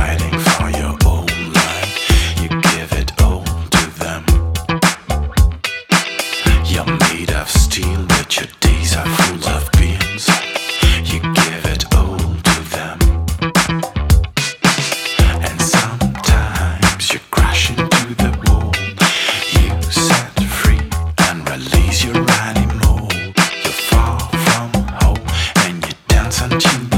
fighting for your own life. You give it all to them. You're made of steel, but your days are full of beans. You give it all to them. And sometimes you crash into the wall. You set free and release your animal. You're far from home and you dance until.